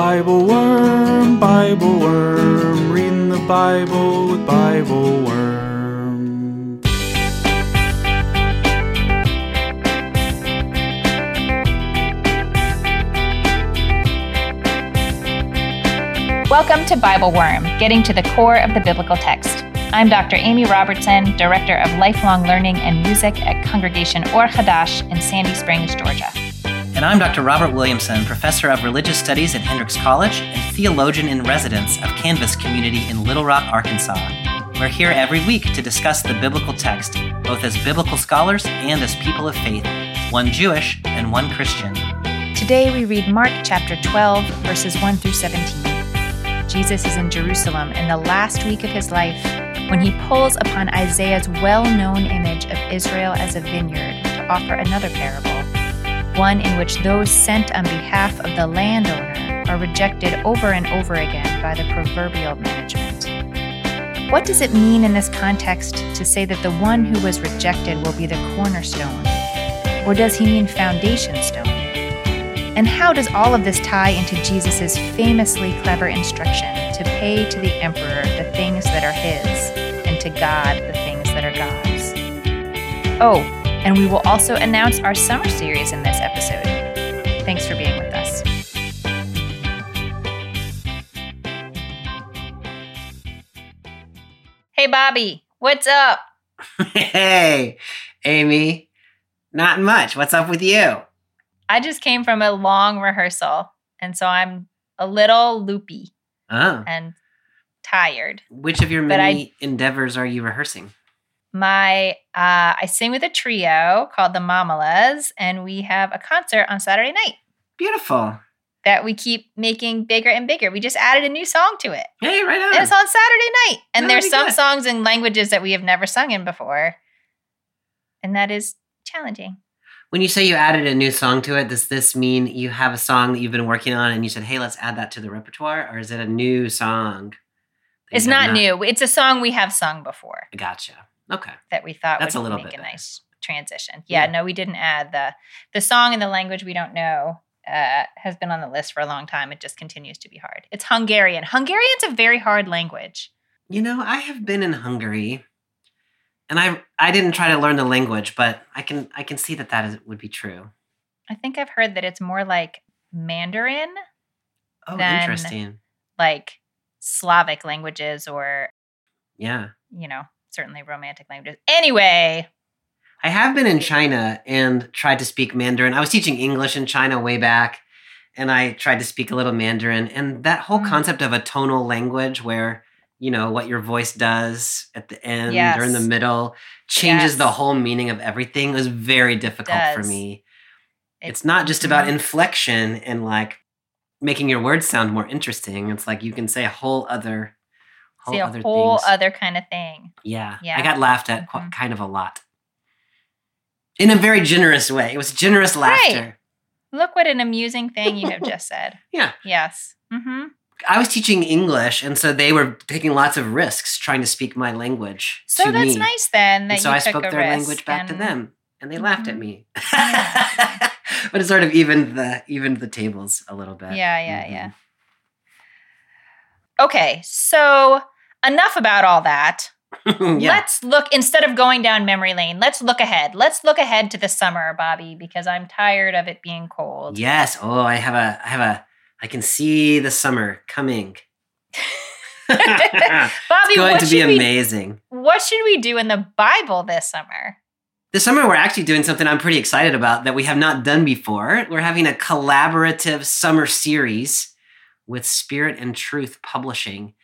Bible Worm, Bible Worm, reading the Bible with Bible Worm. Welcome to Bible Worm, getting to the core of the biblical text. I'm Dr. Amy Robertson, Director of Lifelong Learning and Music at Congregation Or Hadash in Sandy Springs, Georgia. And I'm Dr. Robert Williamson, Professor of Religious Studies at Hendrix College and Theologian in Residence of Canvas Community in Little Rock, Arkansas. We're here every week to discuss the biblical text, both as biblical scholars and as people of faith, one Jewish and one Christian. Today we read Mark chapter 12, verses 1 through 17. Jesus is in Jerusalem in the last week of his life when he pulls upon Isaiah's well known image of Israel as a vineyard to offer another parable, one in which those sent on behalf of the landowner are rejected over and over again by the proverbial management. What does it mean in this context to say that the one who was rejected will be the cornerstone? Or does he mean foundation stone? And how does all of this tie into Jesus' famously clever instruction to pay to the emperor the things that are his, and to God the things that are God's? Oh, and we will also announce our summer series in this episode. Thanks for being with us. Hey, Bobby, what's up? hey, Amy. Not much. What's up with you? I just came from a long rehearsal, and so I'm a little loopy Oh. and tired. Which of your But I- many endeavors are you rehearsing? My uh, I sing with a trio called the Mamalas, and we have a concert on Saturday night Beautiful. that we keep making bigger and bigger. We just added a new song to it, Hey, right on. and it's on Saturday night. And That'll there's some good. songs in languages that we have never sung in before, and that is challenging. When you say you added a new song to it, does this mean you have a song that you've been working on and you said, hey, let's add that to the repertoire? Or is it a new song? It's have not, new. It's a song we have sung before Gotcha. Okay. that we thought That's would a little make bit a nice transition. Yeah, Yeah. no, we didn't add the the song and the language we don't know. Uh, has been on the list for a long time. It just continues to be hard. It's Hungarian. Hungarian's a very hard language. You know, I have been in Hungary, and I I didn't try to learn the language, but I can I can see that that is, would be true. I think I've heard that it's more like Mandarin, Oh, Then- interesting. like Slavic languages, or Yeah, you know, certainly romantic languages. Anyway, I have been in China and tried to speak Mandarin. I was teaching English in China way back, and I tried to speak a little Mandarin. And that whole Mm. concept of a tonal language, where you know what your voice does at the end or in the middle, changes the whole meaning of everything, was very difficult for me. It- it's not just about Mhm. inflection and like making your words sound more interesting. It's like you can say a whole other, whole see a other whole things. other kind of thing. yeah, Yeah. I got laughed at Mhm. kind of a lot, in a very generous way. It was generous laughter. Look what an amusing thing you have just said. Yeah. Yes. Mm-hmm. I was teaching English, and so they were taking lots of risks trying to speak my language So that's me. nice then that and so I spoke their language back to them, and they laughed at Mhm. me. Yeah. but it sort of evened the evened the tables a little bit. Yeah, yeah, Mhm. yeah. Okay, so enough about all that. yeah. Let's look instead of going down memory lane. Let's look ahead. Let's look ahead to the summer, Bobby, because I'm tired of it being cold. Yes. Oh, I have a I have a I can see the summer coming. Bobby, it's going what to be should we amazing. what should we do in the Bible this summer? This summer we're actually doing something I'm pretty excited about that we have not done before. We're having a collaborative summer series with Spirit and Truth Publishing.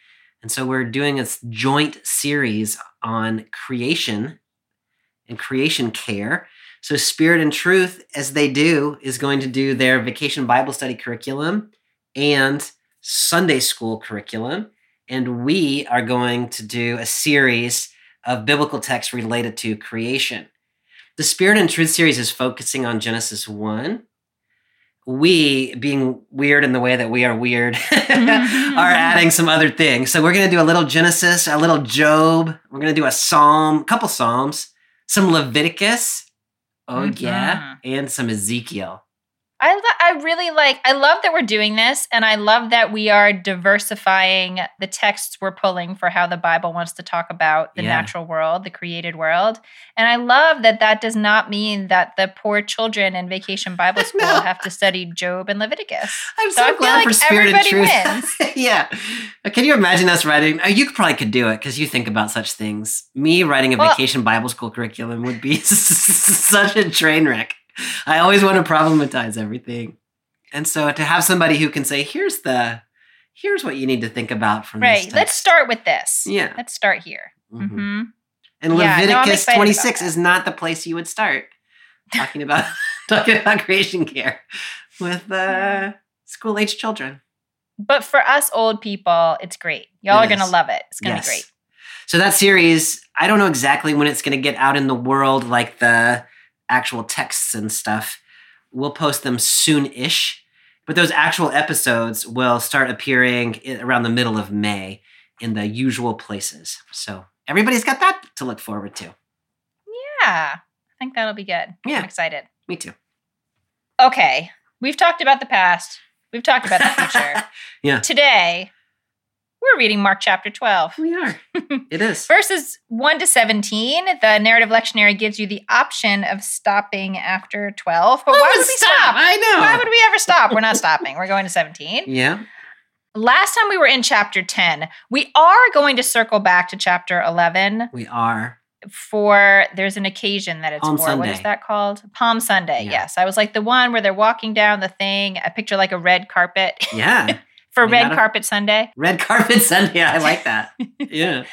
And so we're doing a joint series on creation and creation care. So Spirit and Truth, as they do, is going to do their vacation Bible study curriculum and Sunday school curriculum. And we are going to do a series of biblical texts related to creation. The Spirit and Truth series is focusing on Genesis 1. We, being weird in the way that we are weird, mm-hmm. are adding some other things. So we're going to do a little Genesis, a little Job. We're going to do a Psalm, a couple Psalms, some Leviticus. Oh, mm-hmm. yeah. And some Ezekiel. I lo- I really like I love that we're doing this and I love that we are diversifying the texts we're pulling for how the Bible wants to talk about the Yeah. natural world, the created world. And I love that that does not mean that the poor children in Vacation Bible School No. have to study Job and Leviticus. I'm So so, glad like for Spirit and Truth. yeah. Can you imagine us writing? Oh, you probably could do it because you think about such things. Me writing a Well- vacation Bible school curriculum would be such a train wreck. I always want to problematize everything. And so to have somebody who can say, here's the, here's what you need to think about from this Right. Let's start with this. Yeah. Let's start here. Mhm. hmm And Yeah, no, Leviticus 26 is not the place you would start talking about talking about creation care with uh, school age children. But for us old people, it's great. Y'all It are going to love it. It's going to Yes. be great. So that series, I don't know exactly when it's going to get out in the world, like the actual texts and stuff. We'll post them soon-ish, but those actual episodes will start appearing around the middle of May in the usual places. So everybody's got that to look forward to. Yeah. I think that'll be good. Yeah. I'm excited. Me too. Okay. We've talked about the past. We've talked about the future. Yeah. Today, we're reading Mark chapter 12. We are. It is. Verses 1 to 17, the narrative lectionary gives you the option of stopping after 12. But oh, why would we stop? I know. Why would we ever stop? We're not stopping. We're going to 17. Yeah. Last time we were in chapter 10. We are going to circle back to chapter 11 We are. for there's an occasion that it's Palm for. What is that called? Palm Sunday. Yeah. Yes. I was like the one where they're walking down the thing. I picture like a red carpet Yeah. for red carpet Sunday. Red carpet Sunday. I like that. Yeah.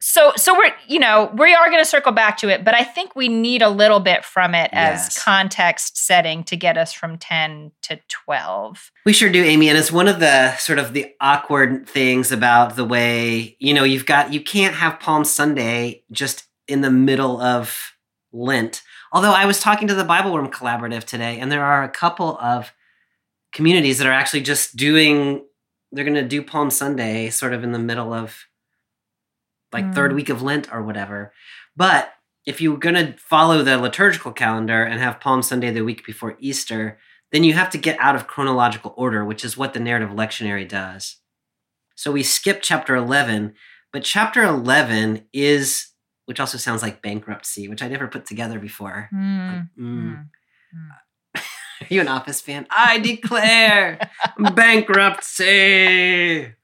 So so we're you know, we are going to circle back to it, but I think we need a little bit from it as context setting to get us from 10 to 12. We sure do, Amy. And it's one of the sort of the awkward things about the way, you know, you've got, you can't have Palm Sunday just in the middle of Lent. Although I was talking to the Bible Worm Collaborative today, and there are a couple of communities that are actually just doing, they're going to do Palm Sunday sort of in the middle of like third Mm. week of Lent or whatever. But if you're going to follow the liturgical calendar and have Palm Sunday the week before Easter, then you have to get out of chronological order, which is what the narrative lectionary does. So we skip chapter 11, but chapter 11 is, which also sounds like bankruptcy, which I never put together before. Mm, Like, mm. You an office fan? I declare bankruptcy.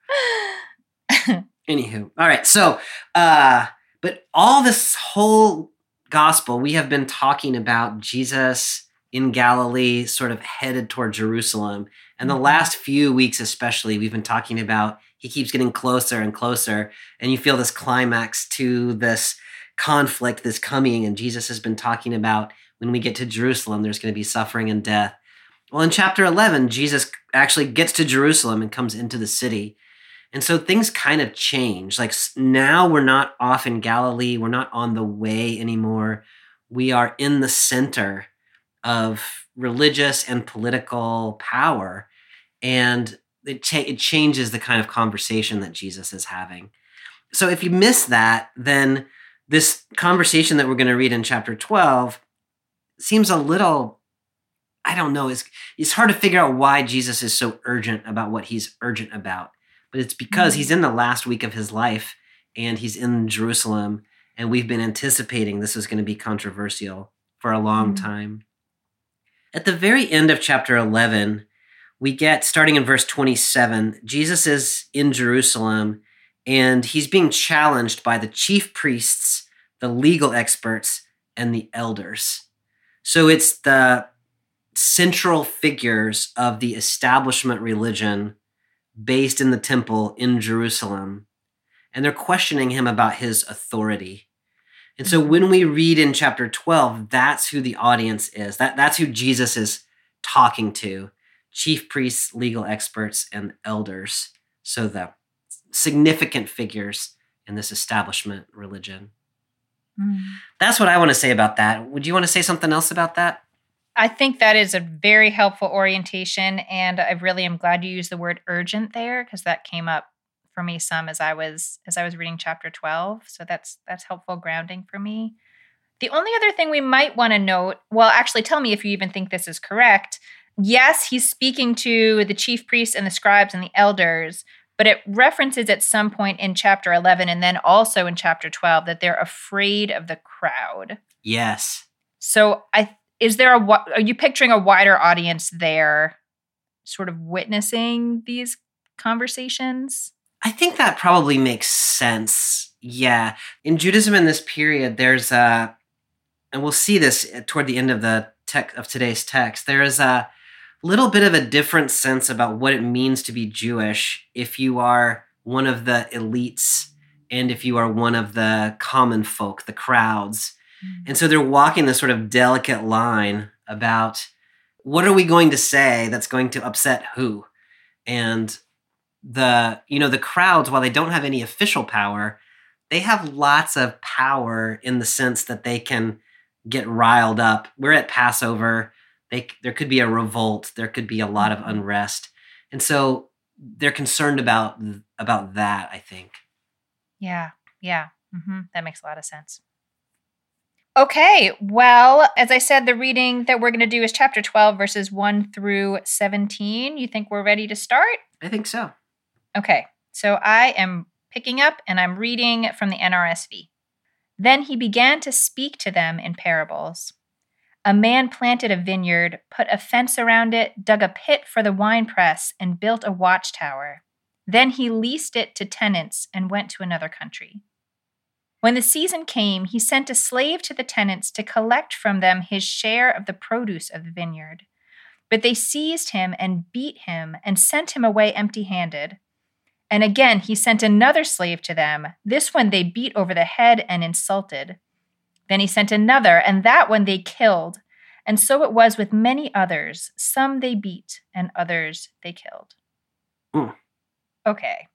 Anywho, all right. So, uh, but all this whole gospel, we have been talking about Jesus in Galilee, sort of headed toward Jerusalem. And the Mhm. last few weeks, especially, we've been talking about he keeps getting closer and closer. And you feel this climax to this conflict this coming. And Jesus has been talking about when we get to Jerusalem, there's going to be suffering and death. Well, in chapter 11, Jesus actually gets to Jerusalem and comes into the city. And so things kind of change. Like now we're not off in Galilee, we're not on the way anymore. We are in the center of religious and political power. And it, cha- it changes the kind of conversation that Jesus is having. So if you miss that, then this conversation that we're going to read in chapter 12 seems a little, I don't know, it's, it's hard to figure out why Jesus is so urgent about what he's urgent about but it's because he's in the last week of his life and he's in Jerusalem and we've been anticipating this was going to be controversial for a long Mhm. time. At the very end of chapter 11, we get starting in verse 27, Jesus is in Jerusalem and he's being challenged by the chief priests, the legal experts, and the elders. So it's the central figures of the establishment religion based in the temple in Jerusalem. And they're questioning him about his authority. And so mm-hmm. when we read in chapter 12, that's who the audience is. That, that's who Jesus is talking to chief priests, legal experts, and elders. So the significant figures in this establishment religion. Mm. That's what I want to say about that. Would you want to say something else about that? I think that is a very helpful orientation. And I really am glad you used the word urgent there because that came up for me some as I was as I was reading chapter 12. So that's that's helpful grounding for me. The only other thing we might want to note, well, actually tell me if you even think this is correct, yes, he's speaking to the chief priests and the scribes and the elders, but it references at some point in chapter 11 and then also in chapter 12 that they're afraid of the crowd. Yes. So I is there a are you picturing a wider audience there sort of witnessing these conversations? I think that probably makes sense. Yeah. In Judaism in this period, there's a, and we'll see this toward the end of the tech of today's text, there is a little bit of a different sense about what it means to be Jewish if you are one of the elites and if you are one of the common folk, the crowds. Mm. And so they're walking this sort of delicate line about what are we going to say that's going to upset who? And the you know the crowds while they don't have any official power they have lots of power in the sense that they can get riled up we're at passover they there could be a revolt there could be a lot of unrest and so they're concerned about about that i think Yeah, yeah. mm-hmm. That makes a lot of sense. Okay, well, as I said, the reading that we're going to do is chapter 12, verses 1 through 17. You think we're ready to start? i think so Okay, so I am picking up and I'm reading from the NRSV. Then he began to speak to them in parables. A man planted a vineyard, put a fence around it, dug a pit for the wine press, and built a watchtower. Then he leased it to tenants and went to another country. When the season came, he sent a slave to the tenants to collect from them his share of the produce of the vineyard. But they seized him and beat him and sent him away empty handed. And again he sent another slave to them. This one they beat over the head and insulted. Then he sent another, and that one they killed. And so it was with many others. Some they beat, and others they killed. Hmm. Okay.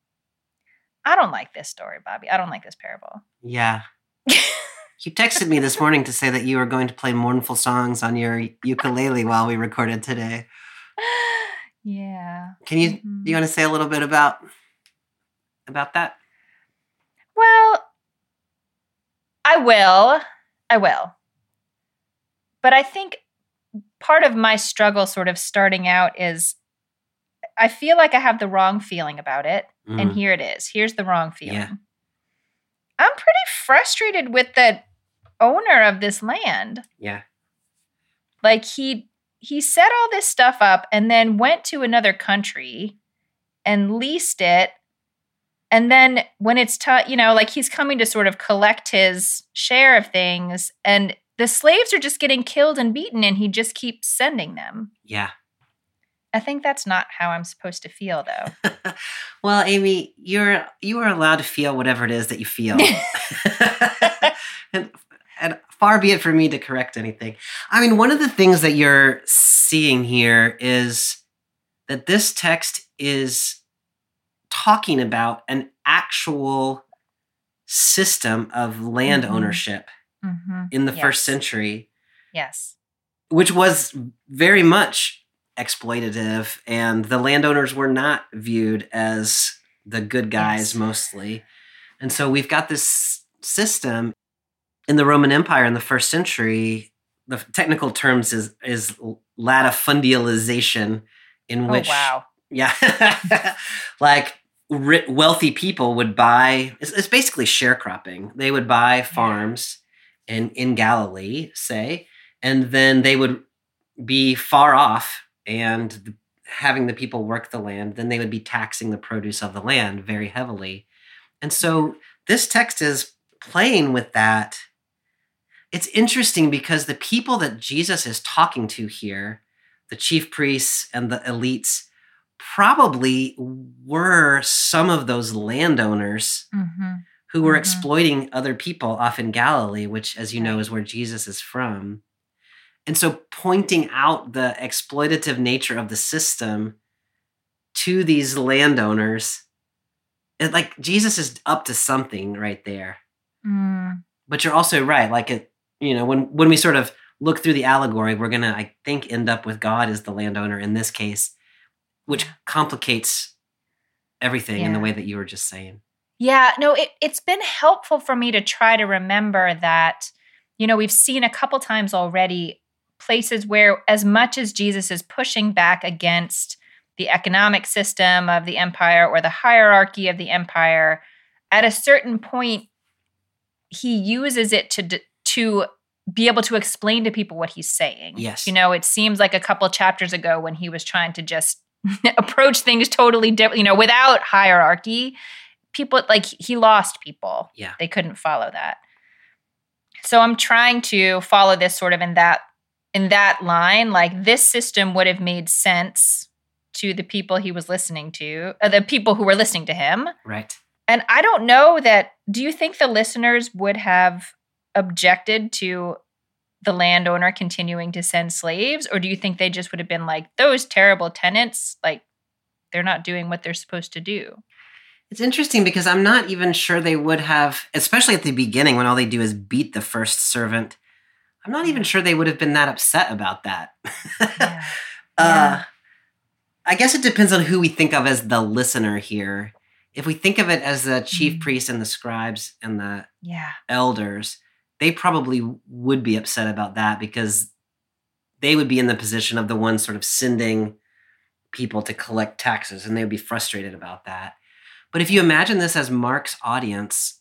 I don't like this story, Bobby. I don't like this parable. yeah you texted me this morning to say that you were going to play mournful songs on your ukulele while we recorded today yeah. can you Mhm. do you want to say a little bit about about that Well, I will. I will. But I think part of my struggle, sort of starting out, is I feel like I have the wrong feeling about it. And Mm. here it is. Here's the wrong feeling. Yeah. I'm pretty frustrated with the owner of this land. yeah Like he he set all this stuff up and then went to another country and leased it. And then when it's ti you know, like he's coming to sort of collect his share of things and the slaves are just getting killed and beaten and he just keeps sending them. yeah I think that's not how I'm supposed to feel though. well, Amy, you're you are allowed to feel whatever it is that you feel. and, and far be it for me to correct anything. I mean, one of the things that you're seeing here is that this text is talking about an actual system of land Mhm. ownership Mhm. in the Yes. first century Yes. which was very much exploitative and the landowners were not viewed as the good guys Yes. mostly and so we've got this system in the roman empire in the first century the technical terms is is latifundialization in which oh wow. yeah like ri- wealthy people would buy it's, it's basically sharecropping. They would buy farms in in galilee say and then they would be far off and the, having the people work the land then they would be taxing the produce of the land very heavily. And so this text is playing with that. It's interesting because the people that jesus is talking to here the chief priests and the elites probably were some of those landowners hmm who were Mhm. exploiting other people off in Galilee, which, as you know, is where Jesus is from. And so pointing out the exploitative nature of the system to these landowners, it, like Jesus is up to something right there. Mm, But you're also right. Like it, you know, when when we sort of look through the allegory, we're gonna, I think, end up with God as the landowner in this case, which complicates everything in the way that you were just saying. Yeah, no, it, it's been helpful for me to try to remember that, you know, we've seen a couple times already places where, as much as Jesus is pushing back against the economic system of the empire or the hierarchy of the empire, at a certain point, he uses it to to be able to explain to people what he's saying. Yes. You know, it seems like a couple chapters ago when he was trying to just approach things totally different, you know, without hierarchy, people like he lost people. Yeah. They couldn't follow that. So I'm trying to follow this sort of in that in that line like this system would have made sense to the people he was listening to, uh, the people who were listening to him. Right. And I don't know that do you think the listeners would have objected to the landowner continuing to send slaves or do you think they just would have been like those terrible tenants like they're not doing what they're supposed to do It's interesting because I'm not even sure they would have, especially at the beginning when all they do is beat the first servant. I'm not even sure they would have been that upset about that. yeah. Uh, I guess it depends on who we think of as the listener here. If we think of it as the chief Mhm. priests and the scribes and the yeah elders, they probably would be upset about that because they would be in the position of the ones sort of sending people to collect taxes and they would be frustrated about that. But if you imagine this as Mark's audience,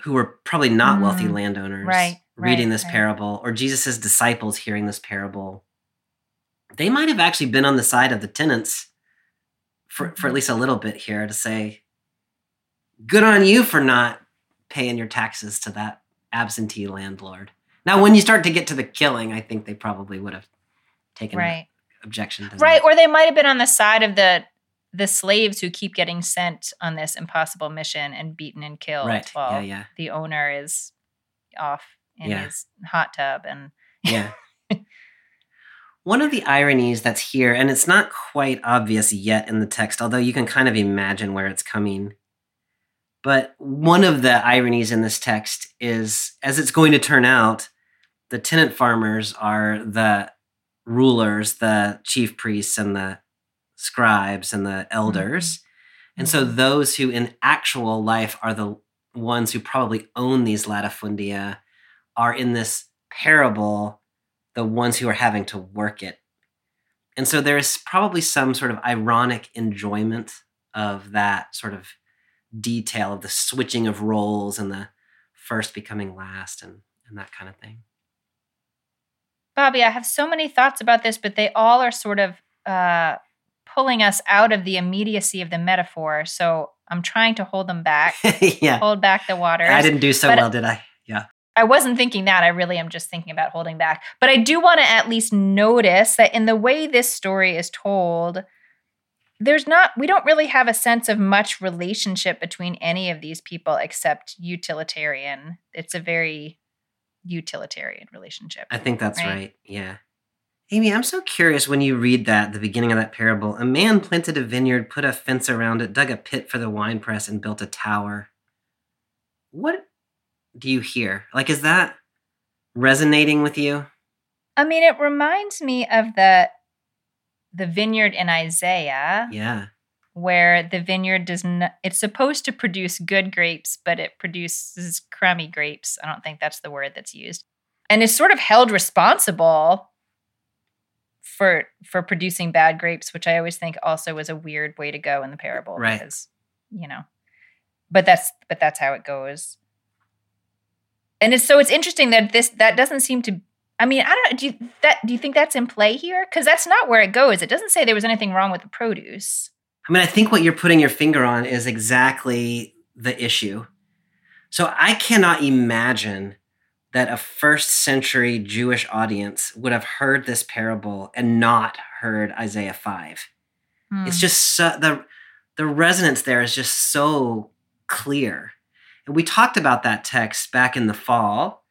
who were probably not wealthy Mm, landowners right, reading right, this right. parable, or Jesus' disciples hearing this parable, they might have actually been on the side of the tenants for, for at least a little bit here to say, good on you for not paying your taxes to that absentee landlord. Now, when you start to get to the killing, I think they probably would have taken right objection to right or they might have been on the side of the the slaves who keep getting sent on this impossible mission and beaten and killed Right. while Yeah, yeah. the owner is off in Yeah. his hot tub and Yeah. One of the ironies that's here, and it's not quite obvious yet in the text, although you can kind of imagine where it's coming. But one of the ironies in this text is, as it's going to turn out, the tenant farmers are the rulers, the chief priests, and the scribes and the mm-hmm. elders. And so mm-hmm. those who in actual life are the ones who probably own these latifundia are in this parable the ones who are having to work it. And so there's probably some sort of ironic enjoyment of that sort of detail of the switching of roles and the first becoming last and, and that kind of thing. Bobby, I have so many thoughts about this, but they all are sort of uh, pulling us out of the immediacy of the metaphor. So I'm trying to hold them back, yeah. hold back the water. I didn't do so but- well, did I? Yeah. I wasn't thinking that. I really am just thinking about holding back. But I do want to at least notice that in the way this story is told, there's not, we don't really have a sense of much relationship between any of these people except utilitarian. It's a very utilitarian relationship. I think that's Right. right. Yeah. Amy, I'm so curious when you read that, the beginning of that parable. A man planted a vineyard, put a fence around it, dug a pit for the wine press and built a tower. What do you hear? Like, is that resonating with you? I mean, it reminds me of the the vineyard in Isaiah. Yeah. where the vineyard does not it's supposed to produce good grapes but it produces crummy grapes i don't think that's the word that's used and is sort of held responsible for for producing bad grapes which i always think also was a weird way to go in the parable Right. because you know but that's but that's how it goes and it's so it's interesting that this that doesn't seem to I mean, I don't do you, that do you think that's in play here? Cuz that's not where it goes. It doesn't say there was anything wrong with the produce. I mean, I think what you're putting your finger on is exactly the issue. So I cannot imagine that a first century Jewish audience would have heard this parable and not heard Isaiah 5. It's Hmm. just so, the the resonance there is just so clear. And we talked about that text back in the fall.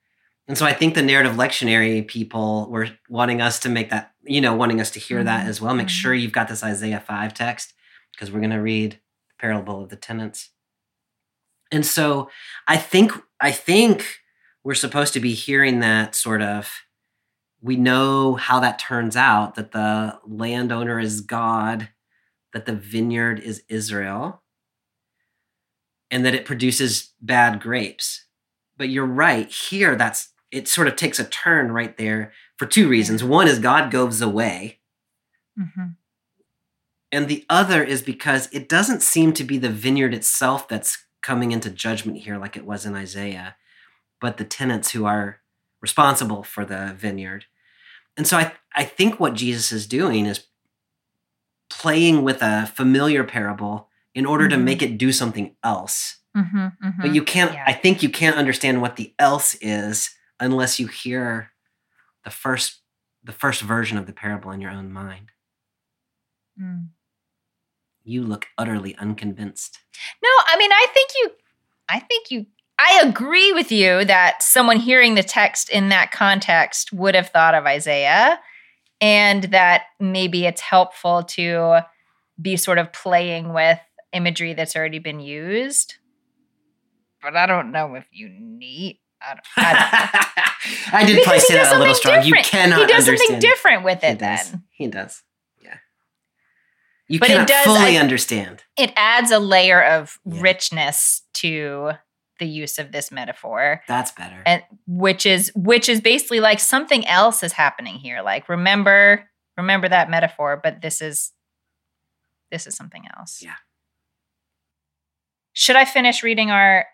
And so I think the narrative lectionary people were wanting us to make that, you know, wanting us to hear that Mhm, as well. Make mhm. sure you've got this Isaiah 5 text because we're going to read the parable of the tenants. And so I think I think we're supposed to be hearing that sort of we know how that turns out that the landowner is God, that the vineyard is Israel, and that it produces bad grapes. But you're right, here that's it sort of takes a turn right there for two reasons. One is God goes away, hmm and the other is because it doesn't seem to be the vineyard itself that's coming into judgment here like it was in Isaiah, but the tenants who are responsible for the vineyard. And so I, I think what Jesus is doing is playing with a familiar parable in order to Mhm. make it do something else. hmm But you can't, Yeah. I think you can't understand what the else is unless you hear the first the first version of the parable in your own mind. Mm. You look utterly unconvinced. No, I mean, I think you, I think you, I agree with you that someone hearing the text in that context would have thought of Isaiah and that maybe it's helpful to be sort of playing with imagery that's already been used. But I don't know if you need. I I don't know. I did probably say that a little strong. You different. cannot he does understand. something different with He it does. then. He does. Yeah. You But it does- fully I- understand. It adds a layer of Yeah. richness to the use of this metaphor. That's better. and which is which is basically like something else is happening here like remember remember that metaphor but this is this is something else Yeah. should i finish reading our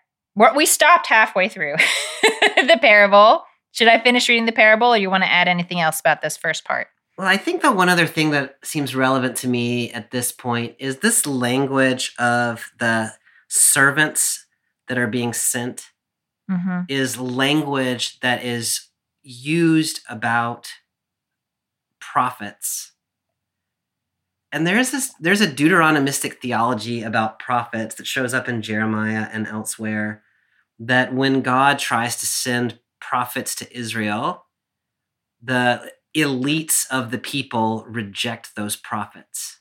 we stopped halfway through the parable should i finish reading the parable or you want to add anything else about this first part Well, I think the one other thing that seems relevant to me at this point is this language of the servants that are being sent mm-hmm. is language that is used about prophets. And there's this there's a Deuteronomistic theology about prophets that shows up in Jeremiah and elsewhere that when God tries to send prophets to Israel, the elites of the people reject those prophets.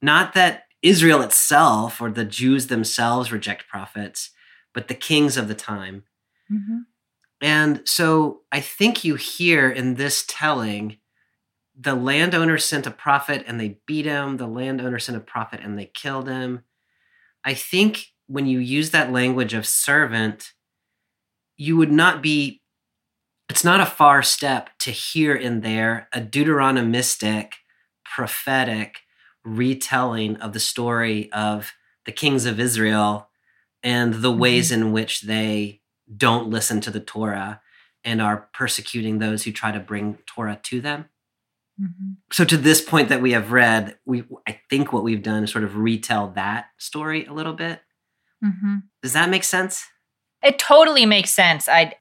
Not that Israel itself or the Jews themselves reject prophets, but the kings of the time. Mm-hmm. And so I think you hear in this telling the landowner sent a prophet and they beat him, the landowner sent a prophet and they killed him. I think when you use that language of servant, you would not be, it's not a far step to hear in there a Deuteronomistic, prophetic retelling of the story of the kings of Israel and the ways in which they don't listen to the Torah and are persecuting those who try to bring Torah to them. Mm-hmm. So to this point that we have read, we I think what we've done is sort of retell that story a little bit. Mm-hmm. Does that make sense? It totally makes sense. I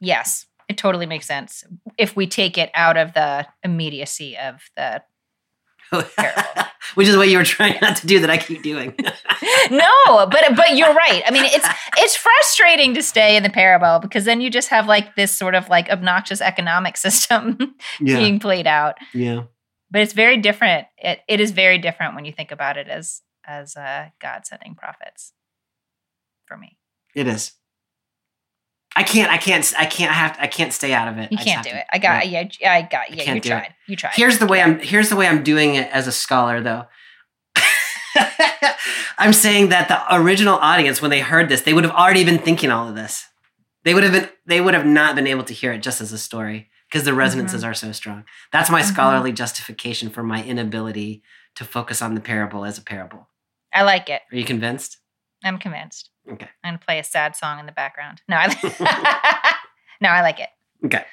yes, it totally makes sense if we take it out of the immediacy of the Terrible. Which is what you were trying not to do that I keep doing. no, but but you're right. I mean, it's it's frustrating to stay in the parable because then you just have like this sort of like obnoxious economic system being played out. yeah. But it's very different. It it is very different when you think about it as as uh, God sending prophets. For me, It is. I can't. I can't. I can't have. I can't stay out of it. you I can't do to- it. I got yeah. yeah. I got yeah. can't You do it. tried. You tried. Here's the way I'm. Here's the way I'm doing it as a scholar, though. I'm saying that the original audience, when they heard this, they would have already been thinking all of this. They would have been. They would have not been able to hear it just as a story because the resonances are so strong. That's my Mhm. scholarly justification for my inability to focus on the parable as a parable. I like it. Are you convinced? I'm convinced. Okay. I'm gonna play a sad song in the background. No, I no, I like it. Okay.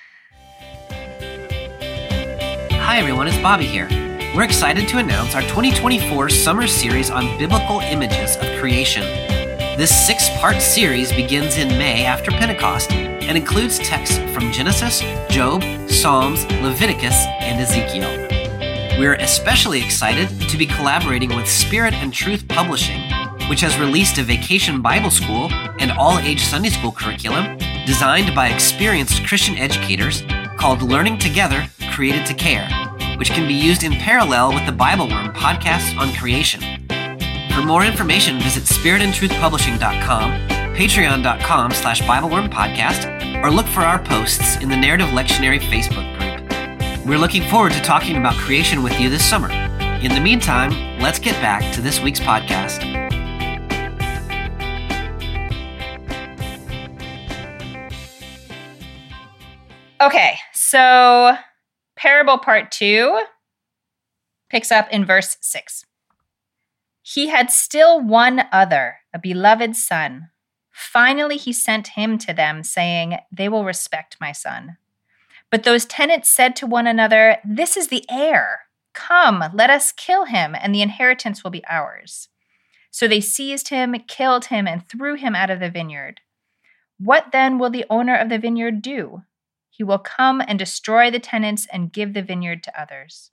Hi, everyone. It's Bobby here. We're excited to announce our 2024 summer series on biblical images of creation. This six part series begins in May after Pentecost and includes texts from Genesis, Job, Psalms, Leviticus, and Ezekiel. We're especially excited to be collaborating with Spirit and Truth Publishing, which has released a vacation Bible school and all age Sunday school curriculum designed by experienced Christian educators called Learning Together, Created to Care, which can be used in parallel with the Bible Worm podcast on creation. For more information, visit spiritandtruthpublishing.com, patreon.com slash BibleWorm podcast, or look for our posts in the Narrative Lectionary Facebook group. We're looking forward to talking about creation with you this summer. In the meantime, let's get back to this week's podcast. Okay, so parable part two picks up in verse six. He had still one other, a beloved son. Finally, he sent him to them, saying, They will respect my son. But those tenants said to one another, This is the heir. Come, let us kill him, and the inheritance will be ours. So they seized him, killed him, and threw him out of the vineyard. What then will the owner of the vineyard do? He will come and destroy the tenants and give the vineyard to others.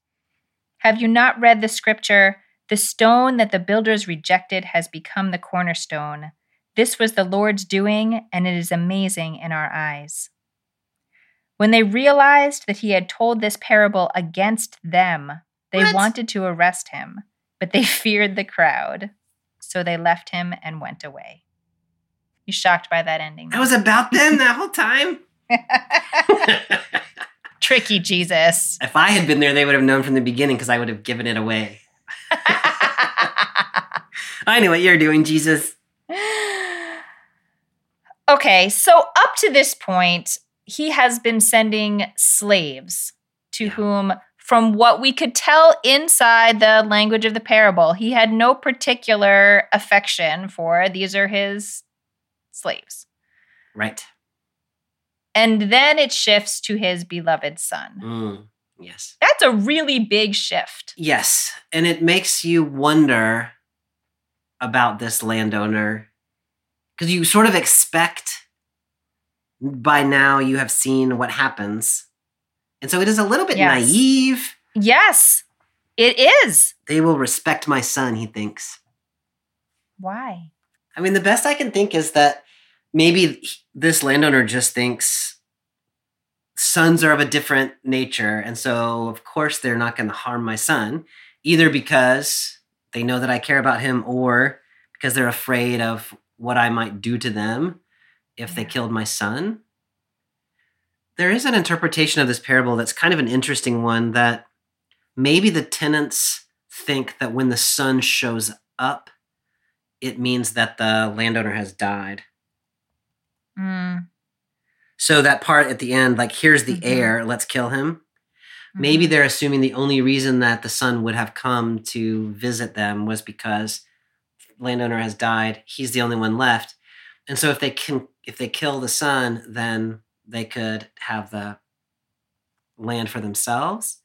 Have you not read the scripture? The stone that the builders rejected has become the cornerstone. This was the Lord's doing, and it is amazing in our eyes. When they realized that he had told this parable against them, they What? wanted to arrest him, but they feared the crowd. So they left him and went away. You shocked by that ending? That was about them that whole time. Tricky Jesus. if I had been there, they would have known from the beginning because I would have given it away. I know what you're doing, Jesus. okay, so up to this point, he has been sending slaves to Yeah. whom, from what we could tell inside the language of the parable, he had no particular affection for. These are his slaves. Right. And then it shifts to his beloved son. Mm, yes. That's a really big shift. Yes. And it makes you wonder about this landowner because you sort of expect by now you have seen what happens. And so it is a little bit Yes. naive. Yes, it is. They will respect my son, he thinks. Why? I mean, the best I can think is that maybe this landowner just thinks sons are of a different nature. And so, of course, they're not going to harm my son, either because they know that I care about him or because they're afraid of what I might do to them if they killed my son. There is an interpretation of this parable that's kind of an interesting one that maybe the tenants think that when the son shows up, it means that the landowner has died. Mm, So that part at the end, like, here's the Mhm. heir, let's kill him. Maybe mhm. they're assuming the only reason that the son would have come to visit them was because landowner has died. He's the only one left. And so if they can if they kill the son, then they could have the land for themselves.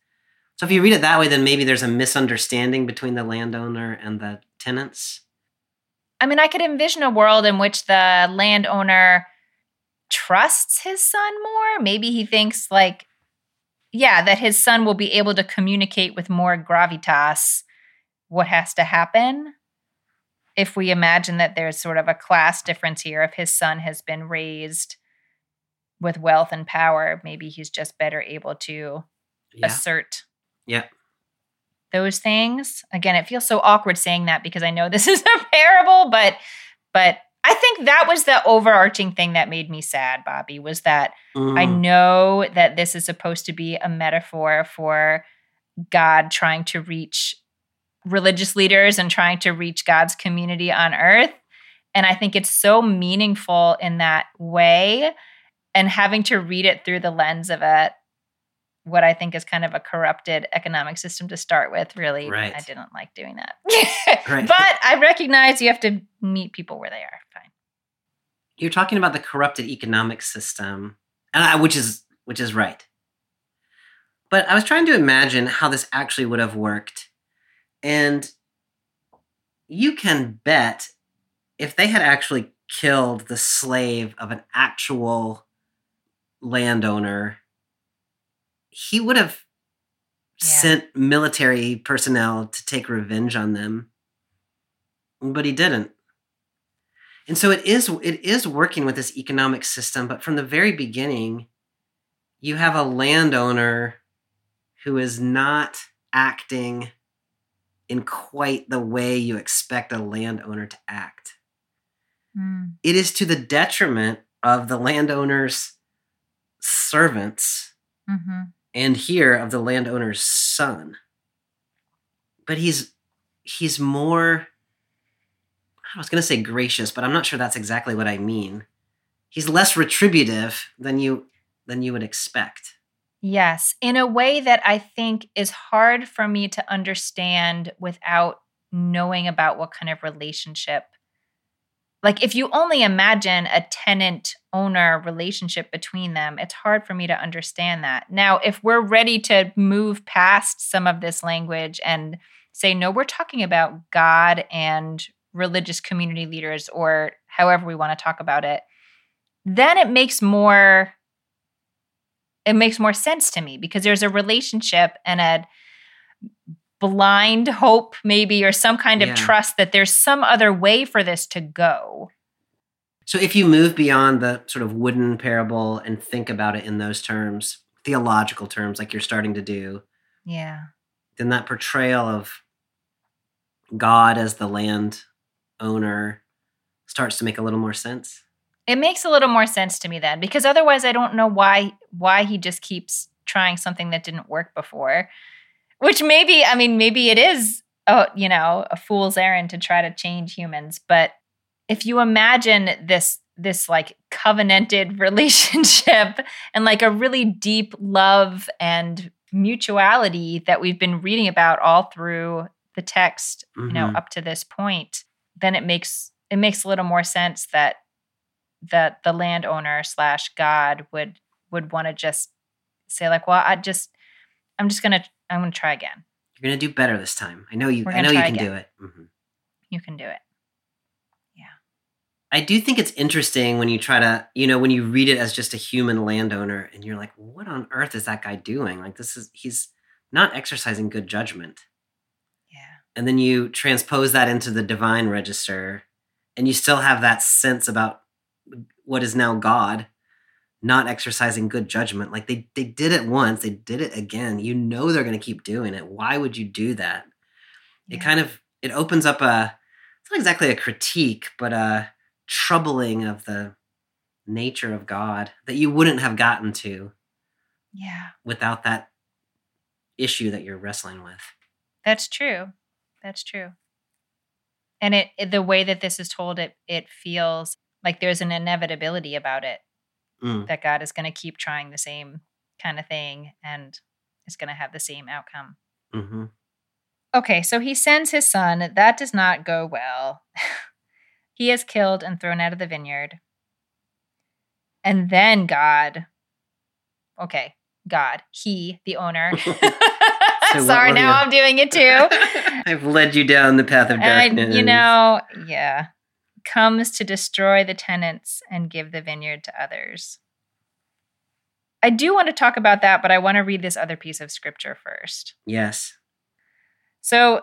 So if you read it that way, then maybe there's a misunderstanding between the landowner and the tenants. I mean, I could envision a world in which the landowner trusts his son more. Maybe he thinks, like, yeah, that his son will be able to communicate with more gravitas what has to happen. If we imagine that there's sort of a class difference here, if his son has been raised with wealth and power, maybe he's just better able to Yeah. assert Yeah. those things. Again, it feels so awkward saying that because I know this is a parable, but but I think that was the overarching thing that made me sad, Bobby, was that I Mm. know that this is supposed to be a metaphor for God trying to reach religious leaders and trying to reach God's community on earth. And I think it's so meaningful in that way. And having to read it through the lens of a what I think is kind of a corrupted economic system to start with, really, Right. I didn't like doing that. Right. But I recognize you have to meet people where they are. You're talking about the corrupted economic system and I, which is which is right but i was trying to imagine how this actually would have worked and you can bet if they had actually killed the slave of an actual landowner he would have Yeah. sent military personnel to take revenge on them but he didn't and so it is it is working with this economic system, but from the very beginning, you have a landowner who is not acting in quite the way you expect a landowner to act. Mm. It is to the detriment of the landowner's servants hmm and here of the landowner's son. But he's he's more I was going to say gracious, but I'm not sure that's exactly what I mean. He's less retributive than you than you would expect. Yes, in a way that I think is hard for me to understand without knowing about what kind of relationship. Like, if you only imagine a tenant owner relationship between them, it's hard for me to understand that. Now, if we're ready to move past some of this language and say, no, we're talking about God and religious community leaders, or however we want to talk about it, then it makes more it makes more sense to me because there's a relationship and a blind hope maybe or some kind of trust that there's some other way for this to go. So if you move beyond the sort of wooden parable and think about it in those terms, theological terms, like you're starting to do, yeah. then that portrayal of God as the land owner starts to make a little more sense. it makes a little more sense to me then because otherwise i don't know why why he just keeps trying something that didn't work before which maybe i mean maybe it is a, you know a fool's errand to try to change humans but if you imagine this this like covenanted relationship and like a really deep love and mutuality that we've been reading about all through the text you know Mhm. up to this point then it makes it makes a little more sense that that the landowner slash god would would want to just say like well i just i'm just gonna i'm gonna try again You're going to do better this time. I know you I know you can again. do it. Mhm. you can do it Yeah. I do think it's interesting when you try to, you know, when you read it as just a human landowner and you're like, what on earth is that guy doing? Like, this is, he's not exercising good judgment. Yeah And then you transpose that into the divine register and you still have that sense about what is now God not exercising good judgment. Like, they, they did it once, they did it again. You know, they're going to keep doing it. Why would you do that? It kind of, it opens up a, it's not exactly a critique, but a, troubling of the nature of God that you wouldn't have gotten to yeah without that issue that you're wrestling with. that's true that's true and it, it the way that this is told it it feels like there's an inevitability about it Mm. that god is going to keep trying the same kind of thing and is going to have the same outcome hmm Okay, so he sends his son. That does not go well. he is killed and thrown out of the vineyard. And then God, okay, God, he, the owner. Sorry, now you- I'm doing it too. I've led you down the path of and, darkness. you know, yeah, comes to destroy the tenants and give the vineyard to others. I do want to talk about that, but I want to read this other piece of scripture first. Yes. So,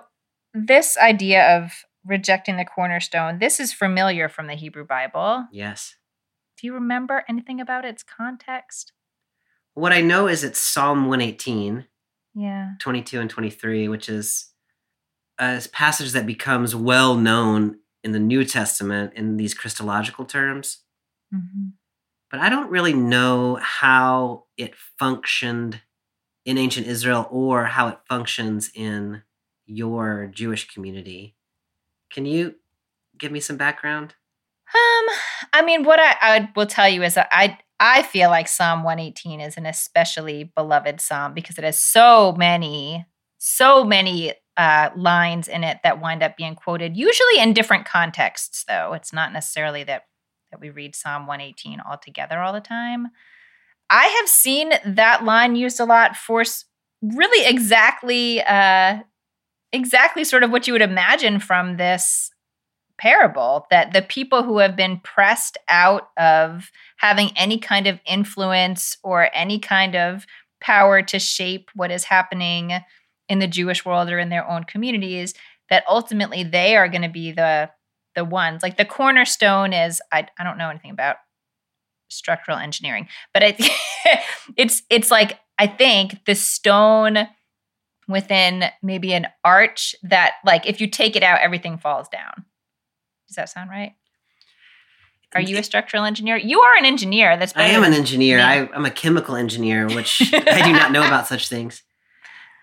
this idea of rejecting the cornerstone, this is familiar from the Hebrew Bible. Yes. Do you remember anything about its context? What I know is it's Psalm 118, Yeah. 22 and 23, which is a passage that becomes well known in the New Testament in these Christological terms. hmm but I don't really know how it functioned in ancient Israel or how it functions in your Jewish community. Can you give me some background? Um, I mean, what I, I will tell you is that I I feel like Psalm 118 is an especially beloved psalm because it has so many, so many uh, lines in it that wind up being quoted, usually in different contexts. Though it's not necessarily that that we read Psalm 118 all together all the time. I have seen that line used a lot for really exactly, uh, exactly sort of what you would imagine from this parable that the people who have been pressed out of having any kind of influence or any kind of power to shape what is happening in the Jewish world or in their own communities that ultimately they are going to be the the ones. Like the cornerstone is I, I don't know anything about structural engineering but it's it's like I think the stone within maybe an arch that like if you take it out everything falls down does that sound right? Are you a structural engineer? You are an engineer. That's I am an engineer. I, I'm a chemical engineer, which I do not know about such things.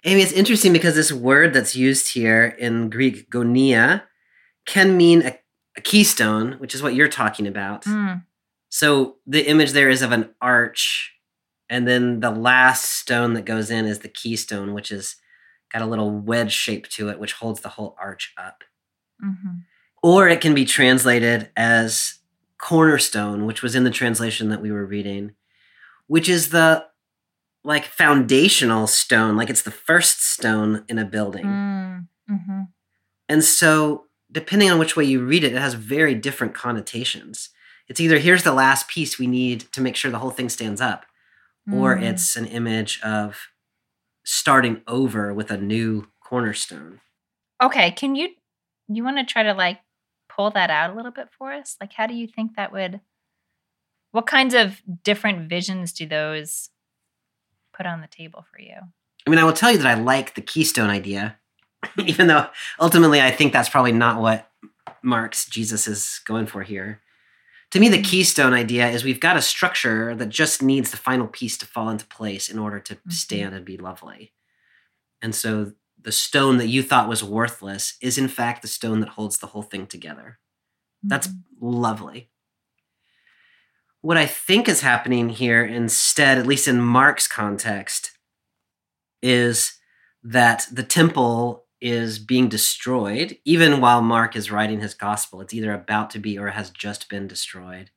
Amy, it's interesting because this word that's used here in Greek, gonia, can mean a, a keystone, which is what you're talking about. Mm, So the image there is of an arch And then the last stone that goes in is the keystone, which is got a little wedge shape to it, which holds the whole arch up. Mhm. Or it can be translated as cornerstone, which was in the translation that we were reading, which is the like foundational stone, like it's the first stone in a building. Mm, mhm. And so, depending on which way you read it, it has very different connotations. It's either here's the last piece we need to make sure the whole thing stands up, or Mm. it's an image of starting over with a new cornerstone. Okay, can you you want to try to like pull that out a little bit for us? Like how do you think that would what kinds of different visions do those put on the table for you? I mean, I will tell you that I like the keystone idea, even though ultimately I think that's probably not what Mark's Jesus is going for here. To me, the keystone idea is we've got a structure that just needs the final piece to fall into place in order to Mhm. stand and be lovely. And so the stone that you thought was worthless is, in fact, the stone that holds the whole thing together. That's Mhm. lovely. What I think is happening here instead, at least in Mark's context, is that the temple is being destroyed, even while Mark is writing his gospel. It's either about to be or has just been destroyed.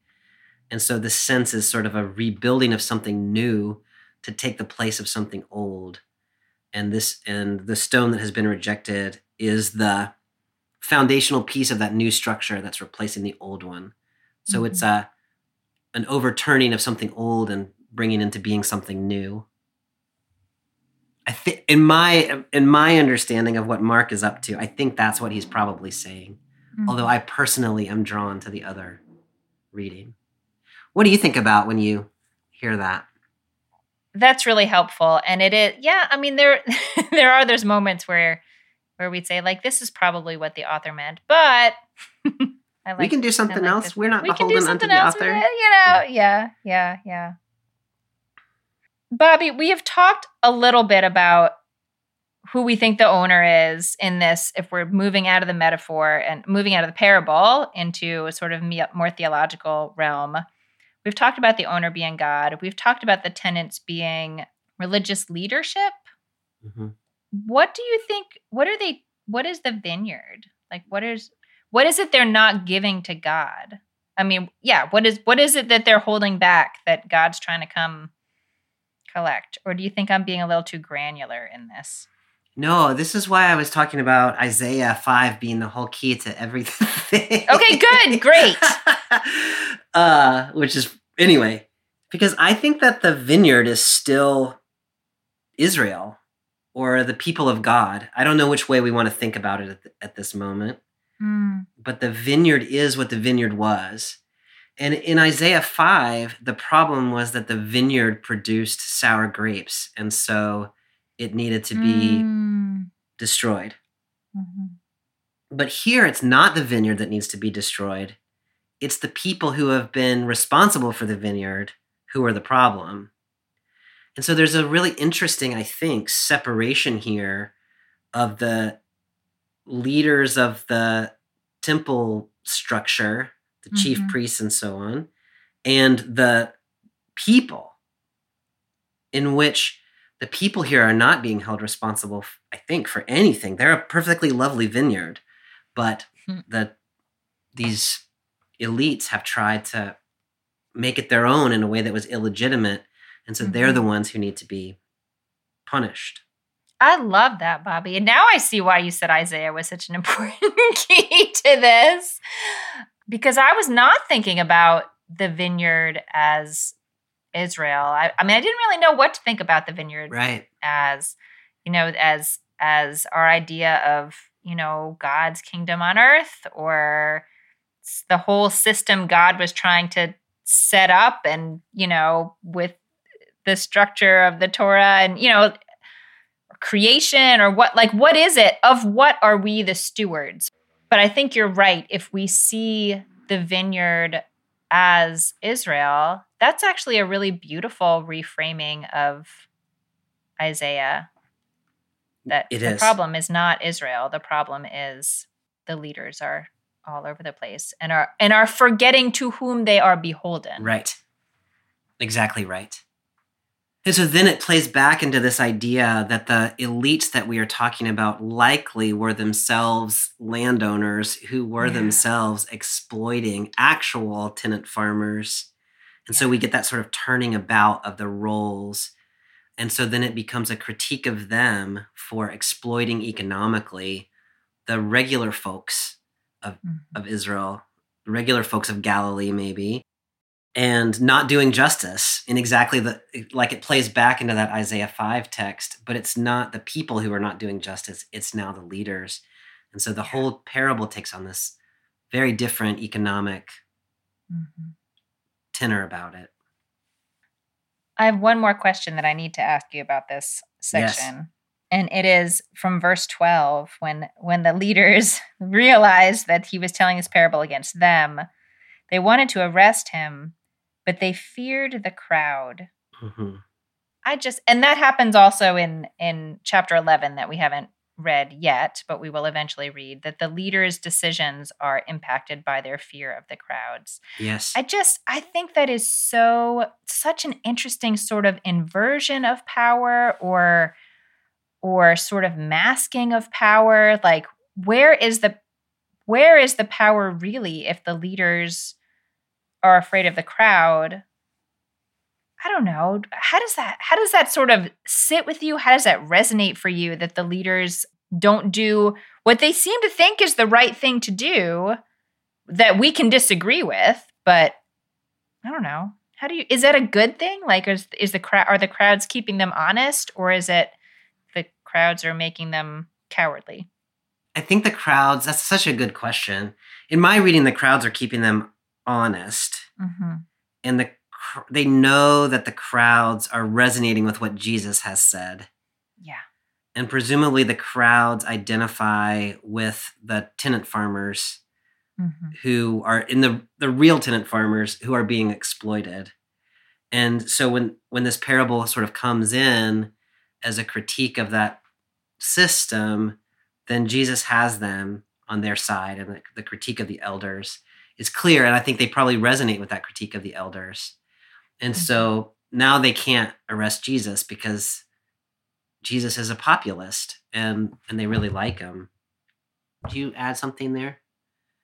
And so the sense is sort of a rebuilding of something new to take the place of something old. And this and the stone that has been rejected is the foundational piece of that new structure that's replacing the old one. So it's a an overturning of something old and bringing into being something new. I think in my in my understanding of what Mark is up to, I think that's what he's probably saying. Mhm. Although I personally am drawn to the other reading. What do you think about when you hear that? That's really helpful and it is yeah i mean there there are those moments where where we'd say like this is probably what the author meant but I we can do something like else. this. We're not we can do beholden unto something the else author. it, you know yeah yeah yeah bobby we have talked a little bit about who we think the owner is in this if we're moving out of the metaphor and moving out of the parable into a sort of more theological realm we've talked about the owner being god we've talked about the tenants being religious leadership Mhm. what do you think what are they what is the vineyard like what is what is it they're not giving to god i mean yeah what is what is it that they're holding back that god's trying to come collect or do you think i'm being a little too granular in this No, this is why I was talking about Isaiah 5 being the whole key to everything. Okay, good, great. uh, which is, anyway, because I think that the vineyard is still Israel or the people of God. I don't know which way we want to think about it at, th- at this moment, Hmm. but the vineyard is what the vineyard was. And in Isaiah 5, the problem was that the vineyard produced sour grapes. And so it needed to be Mm. destroyed. Mhm. But here, it's not the vineyard that needs to be destroyed. It's the people who have been responsible for the vineyard who are the problem. And so there's a really interesting, I think, separation here of the leaders of the temple structure, the chief Mhm. priests and so on, and the people, in which the people here are not being held responsible, I think, for anything. They're a perfectly lovely vineyard, but Hmm. the these elites have tried to make it their own in a way that was illegitimate, and so they're Mm-hmm. the ones who need to be punished. I love that, Bobby. And now I see why you said Isaiah was such an important key to this. Because I was not thinking about the vineyard as Israel. I, I mean, I didn't really know what to think about the vineyard Right. as, you know, as as our idea of, you know, God's kingdom on earth or the whole system God was trying to set up and, you know, with the structure of the Torah and, you know, creation or what like what is it? Of what are we the stewards? But i think you're right. If we see the vineyard as israel that's actually a really beautiful reframing of isaiah. That It the is. problem is not israel. The problem is the leaders are all over the place and are and are forgetting to whom they are beholden Right. Exactly right. And so then it plays back into this idea that the elites that we are talking about likely were themselves landowners who were Yeah. themselves exploiting actual tenant farmers. And so we get that sort of turning about of the roles. And so then it becomes a critique of them for exploiting economically the regular folks Mhm. of Israel, regular folks of Galilee, maybe, and not doing justice in exactly the like it plays back into that Isaiah 5 text, but it's not the people who are not doing justice, it's now the leaders. And so the whole parable takes on this very different economic Mhm. tenor about it. I have one more question that I need to ask you about this Yes. And it is from verse 12 when when the leaders realized that he was telling his parable against them, they wanted to arrest him, but they feared the crowd. Mhm. I just and that happens also in in chapter 11 that we haven't read yet, but we will eventually read that the leaders' decisions are impacted by their fear of the crowds. Yes. I just I think that is so such an interesting sort of inversion of power or or sort of masking of power like where is the where is the power really if the leaders are afraid of the crowd I don't know how does that how does that sort of sit with you how does that resonate for you that the leaders don't do what they seem to think is the right thing to do that we can disagree with, but I don't know. How do you is that a good thing? Like is is the crowd are the crowds keeping them honest or is it crowds are making them cowardly? I think the crowds, that's such a good question. In my reading, the crowds are keeping them honest. Mm-hmm. and the they know that the crowds are resonating with what Jesus has said. Yeah. And presumably the crowds identify with the tenant farmers Mm-hmm. who are in the the real tenant farmers who are being exploited. And so when when this parable sort of comes in as a critique of that system, then Jesus has them on their side and the, the critique of the elders is clear and I think they probably resonate with that critique of the elders. And so mm-hmm. now they can't arrest Jesus because Jesus is a populist and and they really like him. Do you add something there?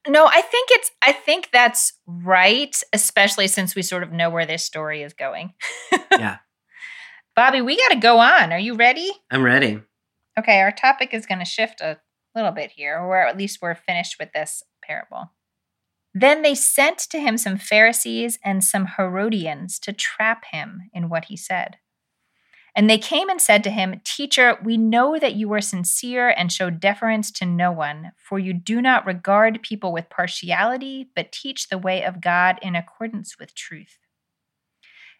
No, I think it's I think that's right, especially since we sort of know where this story is going. Yeah. Bobby, we got to go on. Are you ready? I'm ready. Okay, our topic is going to shift a little bit here, or at least we're finished with this parable. Then they sent to him some Pharisees and some Herodians to trap him in what he said. And they came and said to him, Teacher, we know that you are sincere and show deference to no one, for you do not regard people with partiality, but teach the way of God in accordance with truth.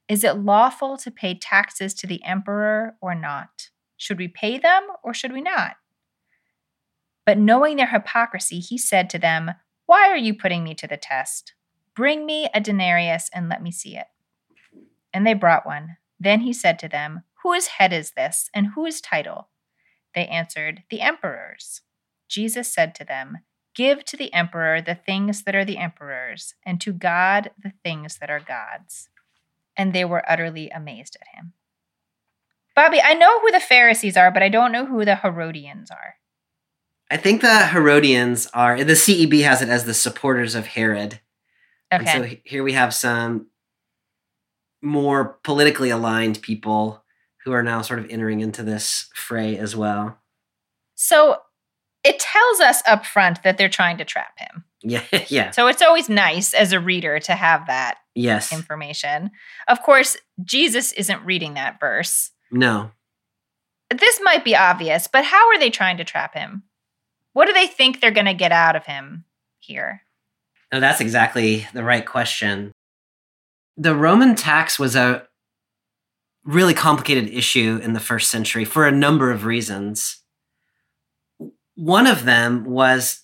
Is it lawful to pay taxes to the emperor or not? Should we pay them or should we not? But knowing their hypocrisy, he said to them, Why are you putting me to the test? Bring me a denarius and let me see it. And they brought one. Then he said to them, Whose head is this, and whose title? They answered, The emperor's. Jesus said to them, Give to the emperor the things that are the emperor's, and to God the things that are God's. And they were utterly amazed at him. Bobby, I know who the Pharisees are, but I don't know who the Herodians are. I think the Herodians are the CEB has it as the supporters of Herod. And Okay. so here we have some more politically aligned people who are now sort of entering into this fray as well. So it tells us up front that they're trying to trap him. Yeah, yeah. So it's always nice as a reader to have that Yes. information. Of course, Jesus isn't reading that verse. No. This might be obvious, but how are they trying to trap him? What do they think they're going to get out of him here? No, that's exactly the right question. The Roman tax was a really complicated issue in the first century for a number of reasons. One of them was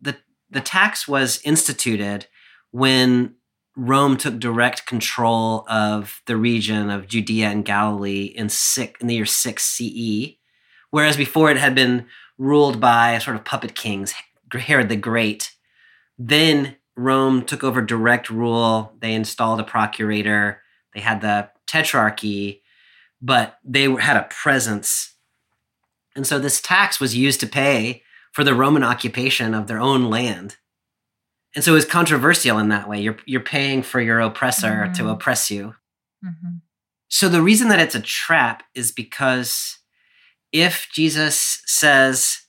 the the tax was instituted when Rome took direct control of the region of Judea and Galilee in six, in the year 6 CE, whereas before it had been ruled by sort of puppet kings, Herod the Great. Then Rome took over direct rule. They installed a procurator. They had the tetrarchy. but they had a presence. And so this tax was used to pay for the Roman occupation of their own land. And so it was controversial in that way. You're, you're paying for your oppressor Mhm. to oppress you. hmm So the reason that it's a trap is because if Jesus says,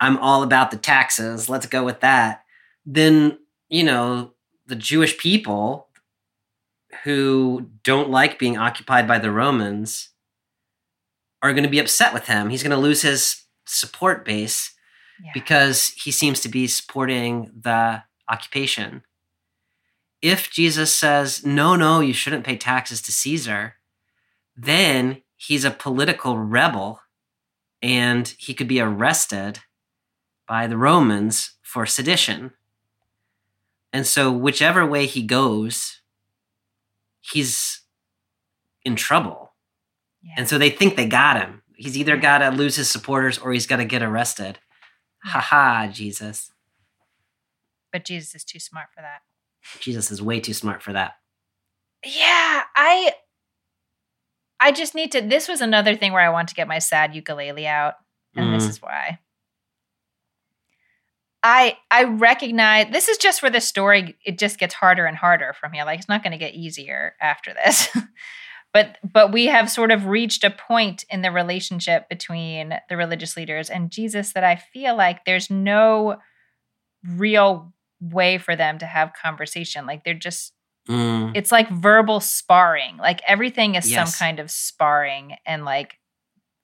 I'm all about the taxes, let's go with that, then, you know, the Jewish people who don't like being occupied by the Romans are going to be upset with him. He's going to lose his support base Yeah. because he seems to be supporting the occupation. If Jesus says, no, no, you shouldn't pay taxes to Caesar, then he's a political rebel and he could be arrested by the Romans for sedition. And so, whichever way he goes, he's in trouble. yeah. And so they think they got him. He's either got to lose his supporters or he's got to get arrested. Ha ha, Jesus. But Jesus is too smart for that. Jesus is way too smart for that. Yeah, I I just need to this was another thing where I want to get my sad ukulele out and this Mhm. is why. I I recognize this is just where the story it just gets harder and harder from here. Like it's not going to get easier after this. but but we have sort of reached a point in the relationship between the religious leaders and Jesus that I feel like there's no real way for them to have conversation. Like they're just Mm, it's like verbal sparring like everything is Yes. some kind of sparring and like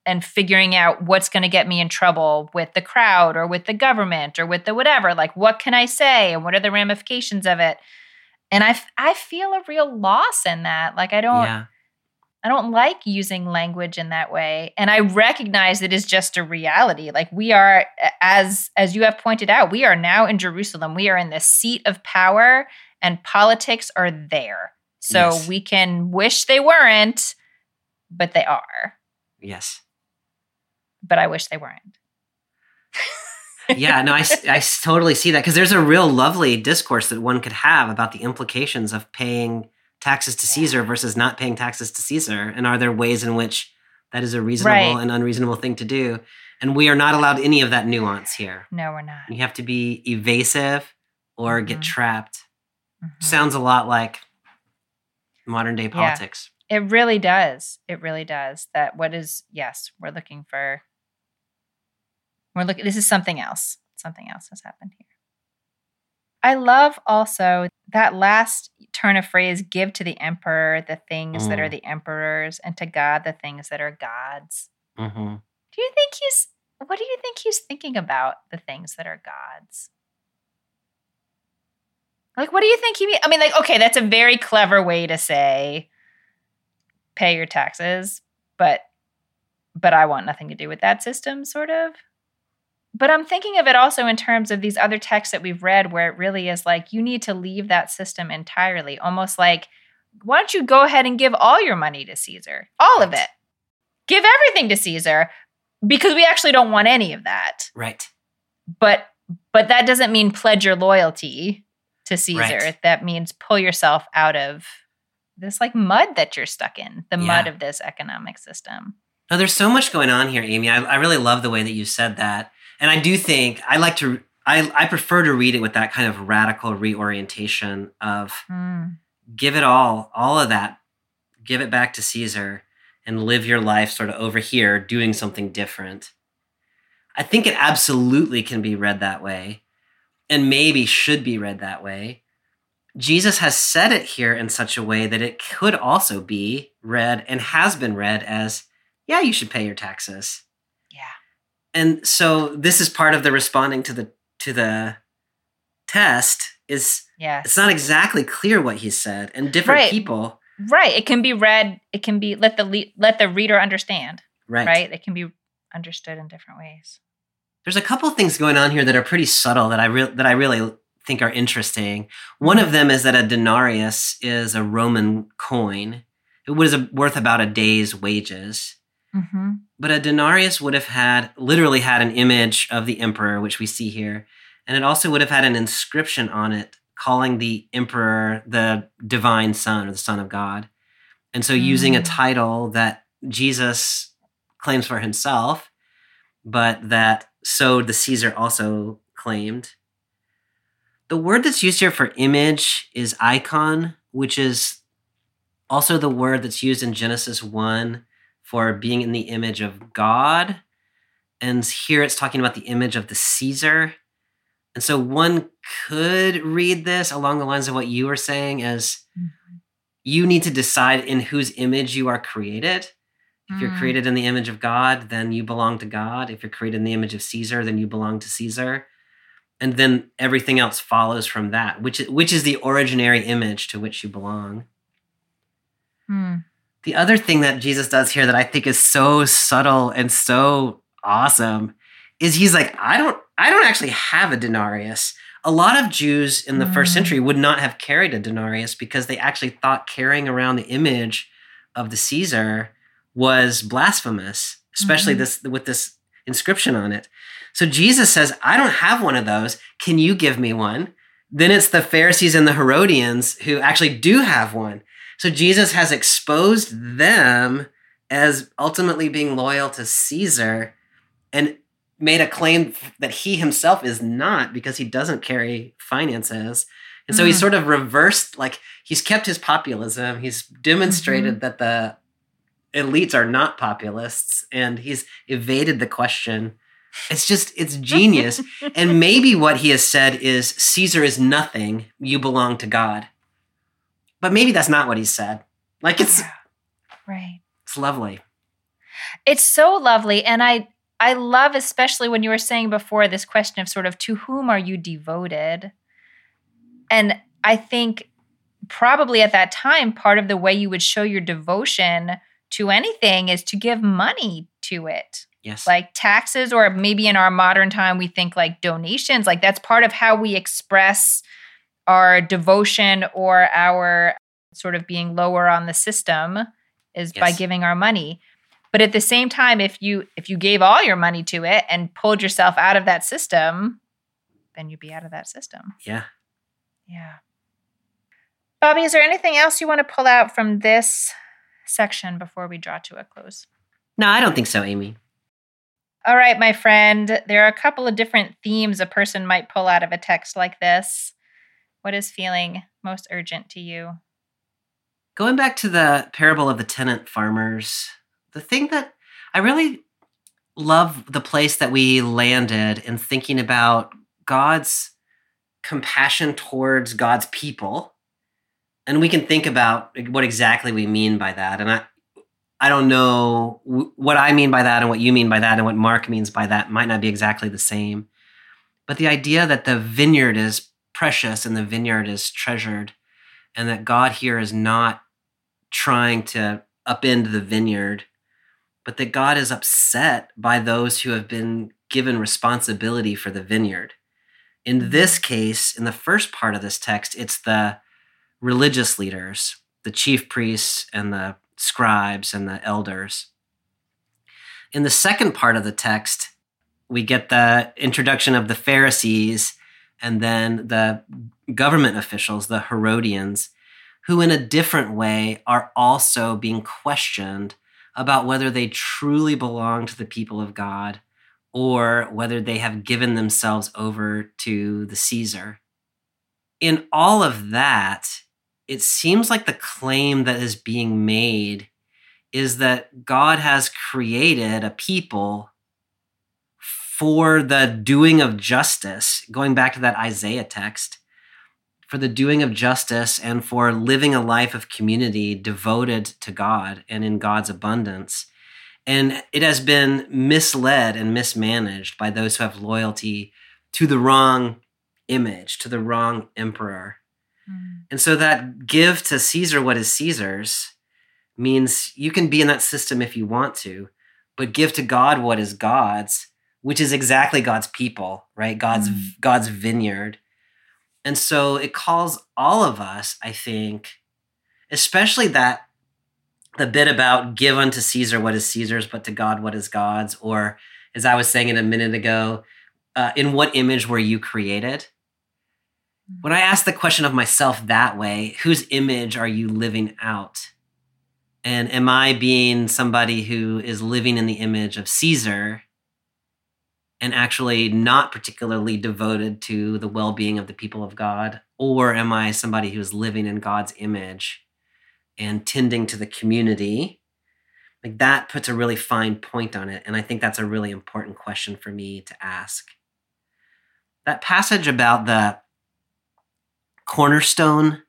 and figuring out what's going to get me in trouble with the crowd or with the government or with the whatever like what can i say and what are the ramifications of it and i i feel a real loss in that like i don't yeah. I don't like using language in that way and i recognize it is just a reality. Like we are as as you have pointed out we are now in jerusalem. We are in the seat of power and politics are there. So Yes. we can wish they weren't but they are. Yes. but i wish they weren't. Yeah, no, I, I totally see that because there's a real lovely discourse that one could have about the implications of paying taxes to Caesar versus not paying taxes to Caesar. And are there ways in which that is a reasonable Right. and unreasonable thing to do? And we are not allowed any of that nuance here. no we're not You have to be evasive or get Mhm. trapped. Mhm. Sounds a lot like modern day politics. It really does. It really does. That what is yes, we're looking for we're looking this is something else. Something else has happened here. I love also that last turn of phrase give to the emperor the things that are Mm. the emperors and to God the things that are God's. hmm Do you think he's what do you think he's thinking about the things that are God's? Like what do you think he mean? I mean like okay, that's a very clever way to say pay your taxes, but but I want nothing to do with that system sort of. But I'm thinking of it also in terms of these other texts that we've read where it really is like you need to leave that system entirely, almost like why don't you go ahead and give all your money to Caesar? All of it. Give everything to Caesar because we actually don't want any of that. Right. But but that doesn't mean pledge your loyalty to Caesar. Right. That means pull yourself out of this like mud that you're stuck in, the mud of this economic system. No, there's so much going on here, Amy. I, I really love the way that you said that. And I do think I like to, I, I prefer to read it with that kind of radical reorientation of Mm. give it all, all of that, give it back to Caesar and live your life sort of over here doing something different. I think it absolutely can be read that way and maybe should be read that way. Jesus has said it here in such a way that it could also be read and has been read as, yeah, you should pay your taxes. Yeah. And so this is part of the responding to the to the test is Yes. it's not exactly clear what he said and different Right. people right. It can be read. It can be let the le- let the reader understand. right. Right. It can be understood in different ways. there's a couple of things going on here that are pretty subtle that i re- that i really think are interesting one of them is that a denarius is a roman coin it was a, worth about a day's wages Mm-hmm. but a denarius would have had literally had an image of the emperor which we see here and it also would have had an inscription on it calling the emperor the divine son or the son of god and so using a Mm. title that Jesus claims for himself, but that so the Caesar also claimed. The word that's used here for image is icon, which is also the word that's used in Genesis 1 for being in the image of God. And here it's talking about the image of the Caesar. And so one could read this along the lines of what you were saying as mm-hmm. you need to decide in whose image you are created. If you're mm. created in the image of God, then you belong to God. If you're created in the image of Caesar, then you belong to Caesar. And then everything else follows from that, which which is the originary image to which you belong. Hmm. The other thing that Jesus does here that I think is so subtle and so awesome is he's like, I don't I don't actually have a denarius. A lot of Jews in the mm. first century would not have carried a denarius because they actually thought carrying around the image of the Caesar was blasphemous, especially mm-hmm. this with this inscription on it. So Jesus says, I don't have one of those. Can you give me one? Then it's the Pharisees and the Herodians who actually do have one. So Jesus has exposed them as ultimately being loyal to Caesar and made a claim that he himself is not because he doesn't carry finances. And so mm. he's sort of reversed, like he's kept his populism. He's demonstrated mm-hmm. that the elites are not populists and he's evaded the question. It's just, it's genius. and maybe what he has said is Caesar is nothing, you belong to God. But maybe that's not what he said. Like it's right. It's lovely. It's so lovely and I I love especially when you were saying before this question of sort of to whom are you devoted? And I think probably at that time part of the way you would show your devotion to anything is to give money to it. Yes. Like taxes, or maybe in our modern time, we think like donations. Like that's part of how we express our devotion or our sort of being lower on the system is yes. by giving our money. But at the same time, if you if you gave all your money to it and pulled yourself out of that system, then you'd be out of that system. Yeah. Yeah. Bobby, is there anything else you want to pull out from this section before we draw to a close? No, I don't think so, Amy. All right, my friend. There are a couple of different themes a person might pull out of a text like this. What is feeling most urgent to you? Going back to the parable of the tenant farmers, the thing that I really love the place that we landed in thinking about God's compassion towards God's people. And we can think about what exactly we mean by that. And i i don't know what i mean by that and what you mean by that and what mark means by that might not be exactly the same. But the idea that the vineyard is precious and the vineyard is treasured and that god here is not trying to upend the vineyard but that god is upset by those who have been given responsibility for the vineyard in this case in the first part of this text it's the religious leaders, the chief priests and the scribes and the elders. In the second part of the text, we get the introduction of the Pharisees and then the government officials, the Herodians, who, in a different way, are also being questioned about whether they truly belong to the people of God or whether they have given themselves over to the Caesar. In all of that, it seems like the claim that is being made is that God has created a people for the doing of justice, going back to that Isaiah text, for the doing of justice and for living a life of community devoted to God and in God's abundance. And it has been misled and mismanaged by those who have loyalty to the wrong image, to the wrong emperor. Mm. And so that give to Caesar what is Caesar's means you can be in that system if you want to, but give to God what is God's, which is exactly God's people, right? God's mm. God's vineyard. And so it calls all of us, I think, especially that the bit about give unto Caesar what is Caesar's, but to God what is God's, or as I was saying it a minute ago, uh, in what image were you created? When I ask the question of myself that way, whose image are you living out? And am I being somebody who is living in the image of Caesar and actually not particularly devoted to the well being of the people of God? Or am I somebody who is living in God's image and tending to the community? Like that puts a really fine point on it. And I think that's a really important question for me to ask. That passage about the cornerstone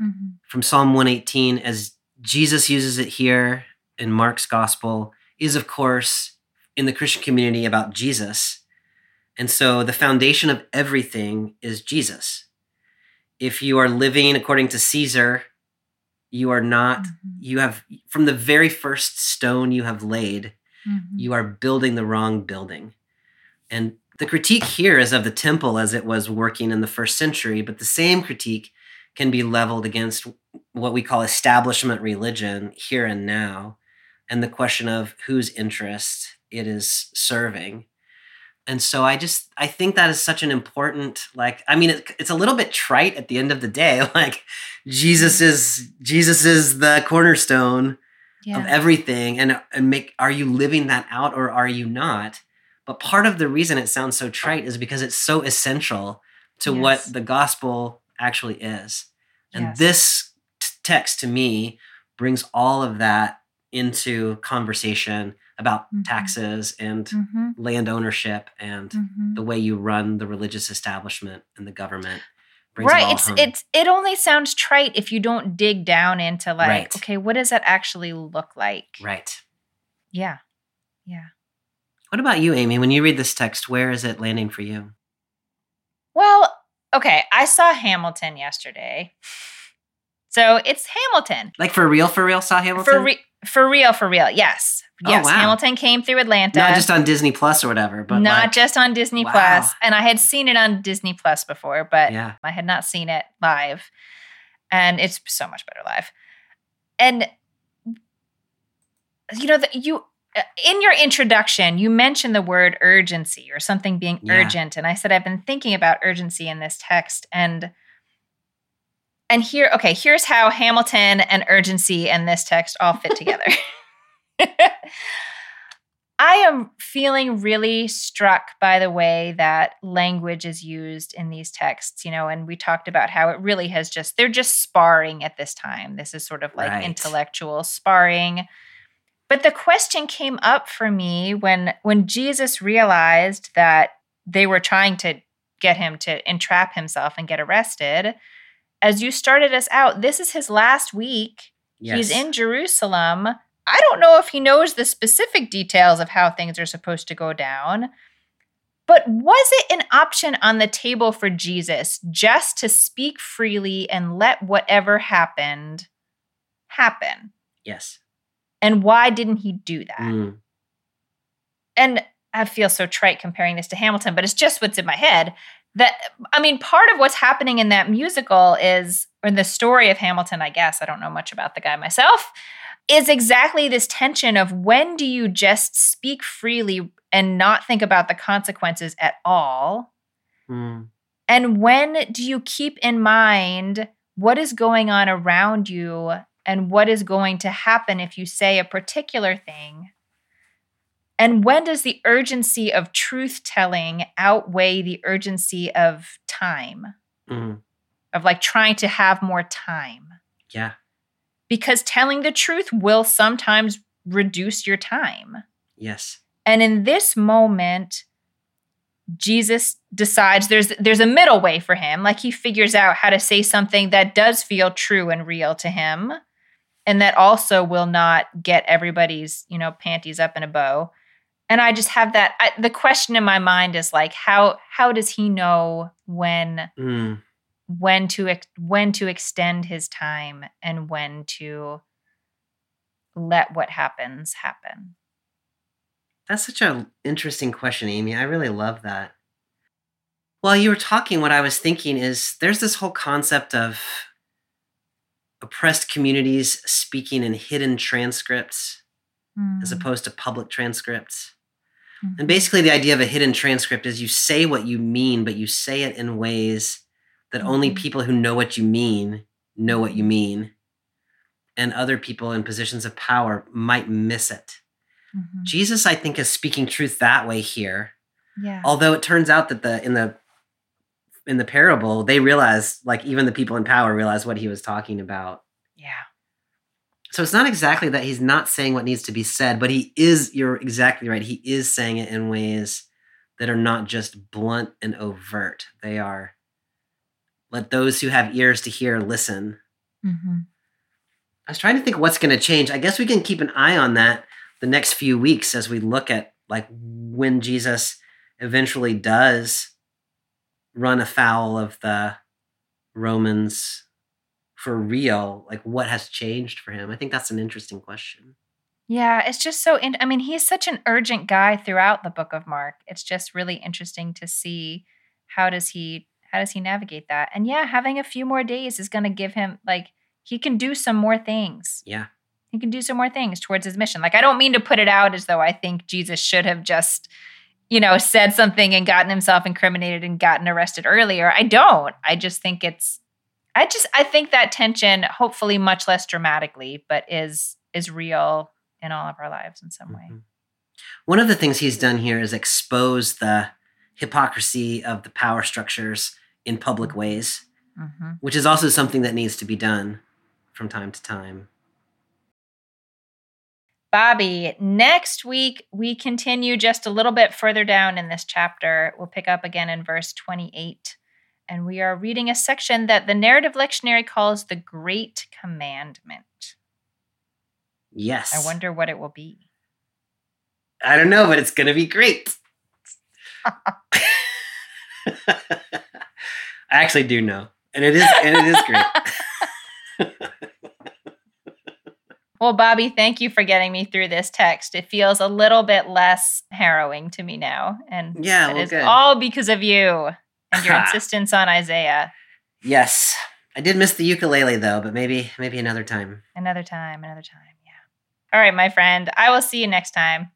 mm-hmm. from Psalm 118, as Jesus uses it here in Mark's gospel, is of course in the Christian community about Jesus. And so the foundation of everything is Jesus. If you are living according to Caesar, you are not, mm-hmm. you have, from the very first stone you have laid, mm-hmm. you are building the wrong building. And the critique here is of the temple as it was working in the first century, but the same critique can be leveled against what we call establishment religion here and now, and the question of whose interest it is serving. And so I just I think that is such an important like I mean it, it's a little bit trite at the end of the day like Jesus mm-hmm. is Jesus is the cornerstone yeah. of everything and and make are you living that out or are you not? But part of the reason it sounds so trite is because it's so essential to yes. what the gospel actually is. And yes. this t- text to me brings all of that into conversation about mm-hmm. taxes and mm-hmm. land ownership and mm-hmm. the way you run the religious establishment and the government. right. It it's home. it's it only sounds trite if you don't dig down into like, right. okay, what does that actually look like? Right. Yeah. Yeah. What about you, Amy? When you read this text, where is it landing for you? Well, okay, I saw Hamilton yesterday. So it's Hamilton. Like for real, for real, saw Hamilton? For, re- for real, for real, yes. Oh, yes, wow. Hamilton came through Atlanta. Not just on Disney Plus or whatever, but not like, just on Disney wow. Plus. And I had seen it on Disney Plus before, but yeah. I had not seen it live. And it's so much better live. And you know that you uh, in your introduction, you mentioned the word urgency or something being yeah. urgent. And I said, I've been thinking about urgency in this text. And and here, okay, here's how Hamilton and urgency and this text all fit together. I am feeling really struck by the way that language is used in these texts, you know, and we talked about how it really has just, they're just sparring at this time. This is sort of like right. intellectual sparring but the question came up for me when when Jesus realized that they were trying to get him to entrap himself and get arrested. As you started us out, this is his last week. Yes. He's in Jerusalem. I don't know if he knows the specific details of how things are supposed to go down. But was it an option on the table for Jesus just to speak freely and let whatever happened happen? Yes. And why didn't he do that? Mm. And I feel so trite comparing this to Hamilton, but it's just what's in my head. That I mean, part of what's happening in that musical is, or in the story of Hamilton, I guess, I don't know much about the guy myself, is exactly this tension of when do you just speak freely and not think about the consequences at all? Mm. And when do you keep in mind what is going on around you and what is going to happen if you say a particular thing? And when does the urgency of truth telling outweigh the urgency of time? Mm-hmm. Of like trying to have more time? Yeah. Because telling the truth will sometimes reduce your time. Yes. And in this moment, Jesus decides there's there's a middle way for him. Like he figures out how to say something that does feel true and real to him and that also will not get everybody's you know panties up in a bow and i just have that I, the question in my mind is like how how does he know when mm. when to when to extend his time and when to let what happens happen that's such an interesting question amy i really love that while you were talking what i was thinking is there's this whole concept of oppressed communities speaking in hidden transcripts mm. as opposed to public transcripts. Mm-hmm. And basically, the idea of a hidden transcript is you say what you mean, but you say it in ways that mm-hmm. only people who know what you mean know what you mean. and other people in positions of power might miss it. Mhm. Jesus, I think, is speaking truth that way here. Yeah. Although it turns out that the in the in the parable, they realize, like even the people in power realize what he was talking about. So it's not exactly that he's not saying what needs to be said, but he is, you're exactly right. He is saying it in ways that are not just blunt and overt. They are, let those who have ears to hear listen. hmm I was trying to think what's going to change. I guess we can keep an eye on that the next few weeks as we look at like when Jesus eventually does run afoul of the Romans for real. Like what has changed for him? I think that's an interesting question. Yeah, it's just so. In- I mean, he's such an urgent guy throughout the Book of Mark. It's just really interesting to see how does he how does he navigate that. And yeah, having a few more days is going to give him like he can do some more things. Yeah. He can do some more things towards his mission. Like I don't mean to put it out as though I think Jesus should have just you know said something and gotten himself incriminated and gotten arrested earlier. I don't. I just think it's I just I think that tension hopefully much less dramatically but is is real in all of our lives in some way. Mhm. One of the things he's done here is expose the hypocrisy of the power structures in public ways, Mhm. which is also something that needs to be done from time to time. Bobby, next week we continue just a little bit further down in this chapter. We'll pick up again in verse 28. And we are reading a section that the narrative lectionary calls the Great Commandment. Yes. I wonder what it will be. I don't know, but it's going to be great. I actually do know. And it is and it is great. Well, Bobby, thank you for getting me through this text. It feels a little bit less harrowing to me now. And Yeah, it well, is good. all because of you and your insistence on Isaiah. yes. I did miss the ukulele though, but maybe maybe another time. Another time, another time. Yeah. All right, my friend. I will see you next time.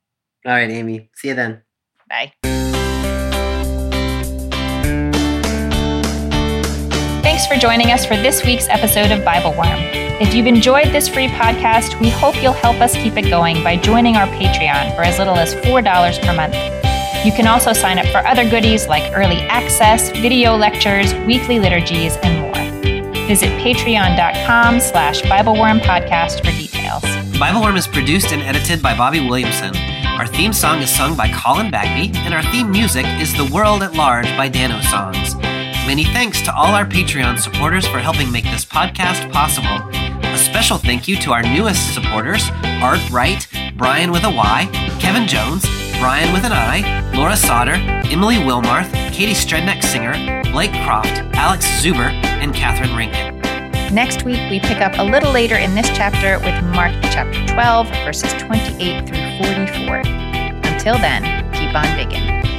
All right, Amy. See you then. Bye. Thanks for joining us for this week's episode of Bible Worm. If you've enjoyed this free podcast, we hope you'll help us keep it going by joining our Patreon for as little as $4 per month. You can also sign up for other goodies like early access, video lectures, weekly liturgies, and more. Visit patreon.com slash Bibleworm podcast for details. BibleWorm is produced and edited by Bobby Williamson. Our theme song is sung by Colin Bagby, and our theme music is The World at Large by Dano Songs. Many thanks to all our Patreon supporters for helping make this podcast possible. A special thank you to our newest supporters Art Wright, Brian with a Y, Kevin Jones, Brian with an I, Laura Sauter, Emily Wilmarth, Katie Stredneck Singer, Blake Croft, Alex Zuber, and Catherine Rankin. Next week, we pick up a little later in this chapter with Mark chapter 12, verses 28 through 44. Until then, keep on digging.